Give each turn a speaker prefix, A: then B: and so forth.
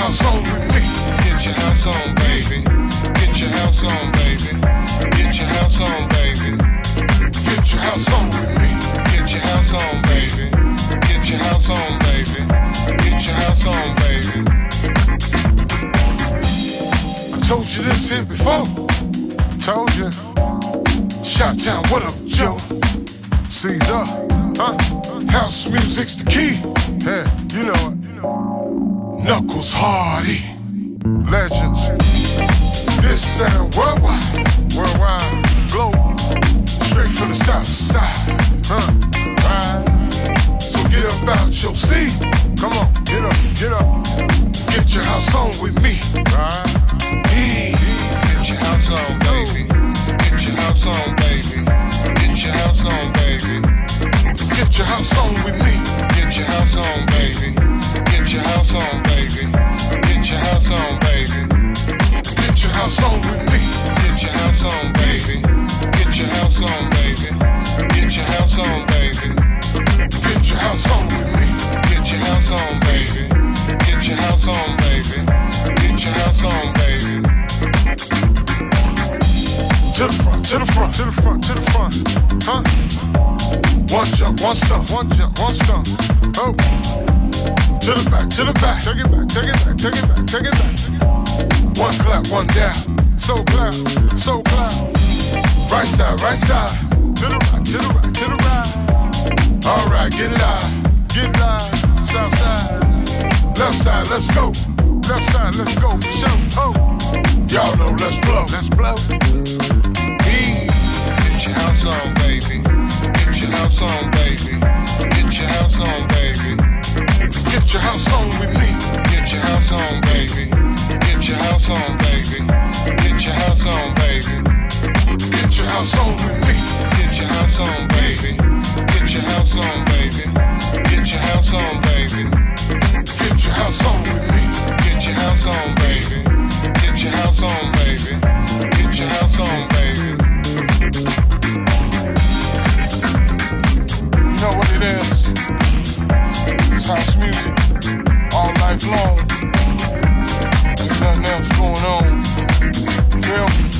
A: Get your house on, baby. Get your house on, baby. Get your house on, baby. Get your house on with me. Get your house on, baby. Get your house on, baby. Get your house on, baby. I told you this here before. Told you. Shot town, what up, Joe? Caesar, huh? House music's the key. Yeah, you know it. Knuckles Hardy, legends. This sound worldwide, worldwide, global. Straight from the south side, huh? Right. So get up out your seat. Come on, get up, get up. Get your house on with me, right? Yeah. Get your house on, baby. Get your house on, baby. Get your house on, baby. Get your house on with me. Get your house on, baby. Get your house on, baby. Get your house on, baby. Get your house on with me. Get your house on, baby. Get your house on, baby. Get your house on, baby. Get your house on with me. Get your house on, baby. Get your house on, baby. Get your house on, baby. To the front, to the front, to the front, to the front. Huh? One jump, one stump, one jump, one stump. Oh. To the back, to the back. Take it back, take it back, take it back, take it back. One clap, one down. So clap, so clap. Right side, right side. To the right, to the right, to the right. All right, get live, get live. South side, left side, let's go. Left side, let's go for sure. Oh, y'all know, let's blow, let's blow. Get your house on, baby. Get your house on, baby. Get your house on, baby. Get your house on with me. Get your house on, baby. Get your house on, baby. Get your house on, baby. Get your house on with me. Get your house on, baby. Get your house on, baby. Get your house on, baby. Get your house on with me. Get your house on, baby. Get your house on, baby. Get your house on, baby. What it is? It's house music all night long. There's nothing else going on. You?